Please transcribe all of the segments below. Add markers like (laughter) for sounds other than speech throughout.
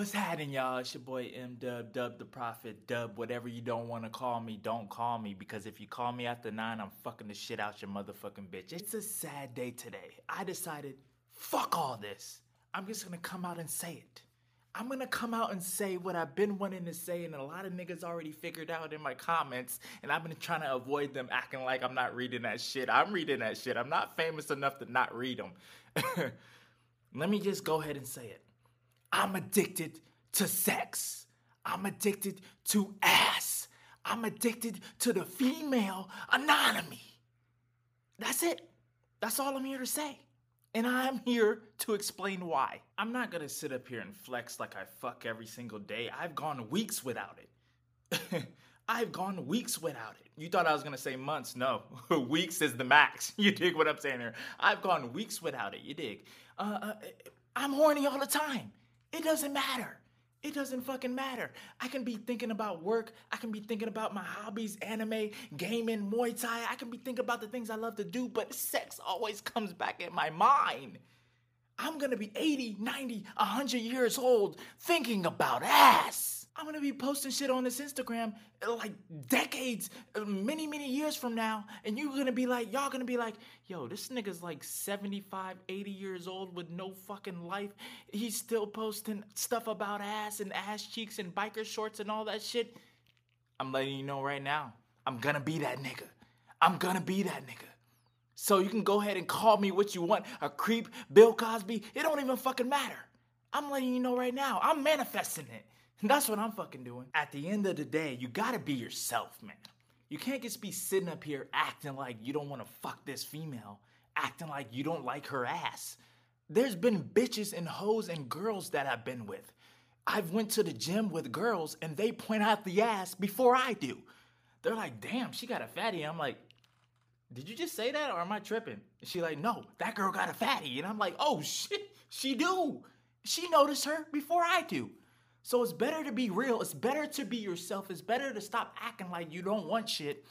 What's happening, y'all? It's your boy M Dub, Dub the Prophet, Dub, whatever you don't want to call me, don't call me because if you call me after nine, I'm fucking the shit out your motherfucking bitch. It's a sad day today. I decided, fuck all this. I'm just gonna come out and say it. I'm gonna come out and say what I've been wanting to say, and a lot of niggas already figured out in my comments, and I've been trying to avoid them acting like I'm not reading that shit. I'm reading that shit. I'm not famous enough to not read them. (laughs) Let me just go ahead and say it. I'm addicted to sex. I'm addicted to ass. I'm addicted to the female anatomy. That's it. That's all I'm here to say. And I'm here to explain why. I'm not gonna sit up here and flex like I fuck every single day. I've gone weeks without it. (laughs) I've gone weeks without it. You thought I was gonna say months. No, (laughs) weeks is the max. (laughs) You dig what I'm saying here? I've gone weeks without it. You dig? Uh, uh, I'm horny all the time. It doesn't matter. It doesn't fucking matter. I can be thinking about work. I can be thinking about my hobbies, anime, gaming, Muay Thai. I can be thinking about the things I love to do, but sex always comes back in my mind. I'm gonna be 80, 90, 100 years old thinking about ass. I'm gonna be posting shit on this Instagram uh, like decades, uh, many, many years from now, and you're gonna be like, y'all gonna be like, yo, this nigga's like 75, 80 years old with no fucking life. He's still posting stuff about ass and ass cheeks and biker shorts and all that shit. I'm letting you know right now, I'm gonna be that nigga. I'm gonna be that nigga. So you can go ahead and call me what you want, a creep, Bill Cosby. It don't even fucking matter. I'm letting you know right now. I'm manifesting it. That's what I'm fucking doing. At the end of the day, you gotta be yourself, man. You can't just be sitting up here acting like you don't wanna fuck this female, acting like you don't like her ass. There's been bitches and hoes and girls that I've been with. I've went to the gym with girls and they point out the ass before I do. They're like, damn, she got a fatty. I'm like, did you just say that or am I tripping? And she like, no, that girl got a fatty. And I'm like, oh shit, she do. She noticed her before I do. So it's better to be real. It's better to be yourself. It's better to stop acting like you don't want shit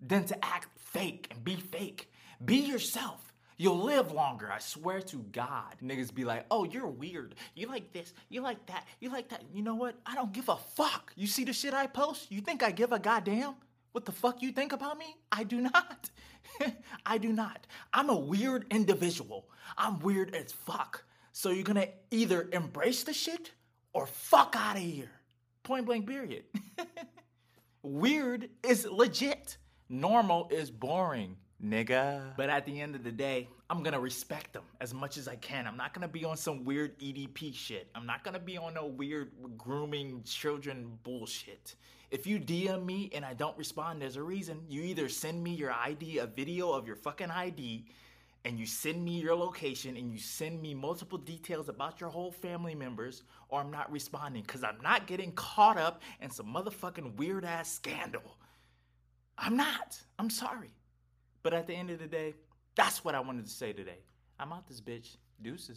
than to act fake and be fake. Be yourself. You'll live longer, I swear to God. Niggas be like, oh, you're weird. You like this, you like that, you like that. You know what? I don't give a fuck. You see the shit I post? You think I give a goddamn? What the fuck you think about me? I do not. (laughs) I do not. I'm a weird individual. I'm weird as fuck. So you're gonna either embrace the shit or fuck out of here. Point blank, period. (laughs) Weird is legit. Normal is boring, nigga. But at the end of the day, I'm gonna respect them as much as I can. I'm not gonna be on some weird EDP shit. I'm not gonna be on no weird grooming children bullshit. If you DM me and I don't respond, there's a reason. You either send me your ID, a video of your fucking ID, and you send me your location and you send me multiple details about your whole family members, or I'm not responding because I'm not getting caught up in some motherfucking weird ass scandal. I'm not. I'm sorry. But at the end of the day, that's what I wanted to say today. I'm out this bitch. Deuces.